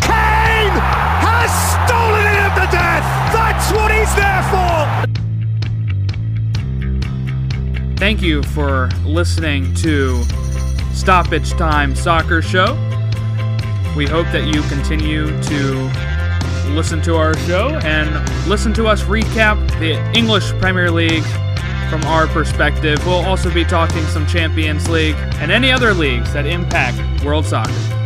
has stolen it at the death. That's what he's there for. Thank you for listening to Stoppage Time Soccer Show. We hope that you continue to listen to our show and listen to us recap the English Premier League from our perspective. We'll also be talking some Champions League and any other leagues that impact world soccer.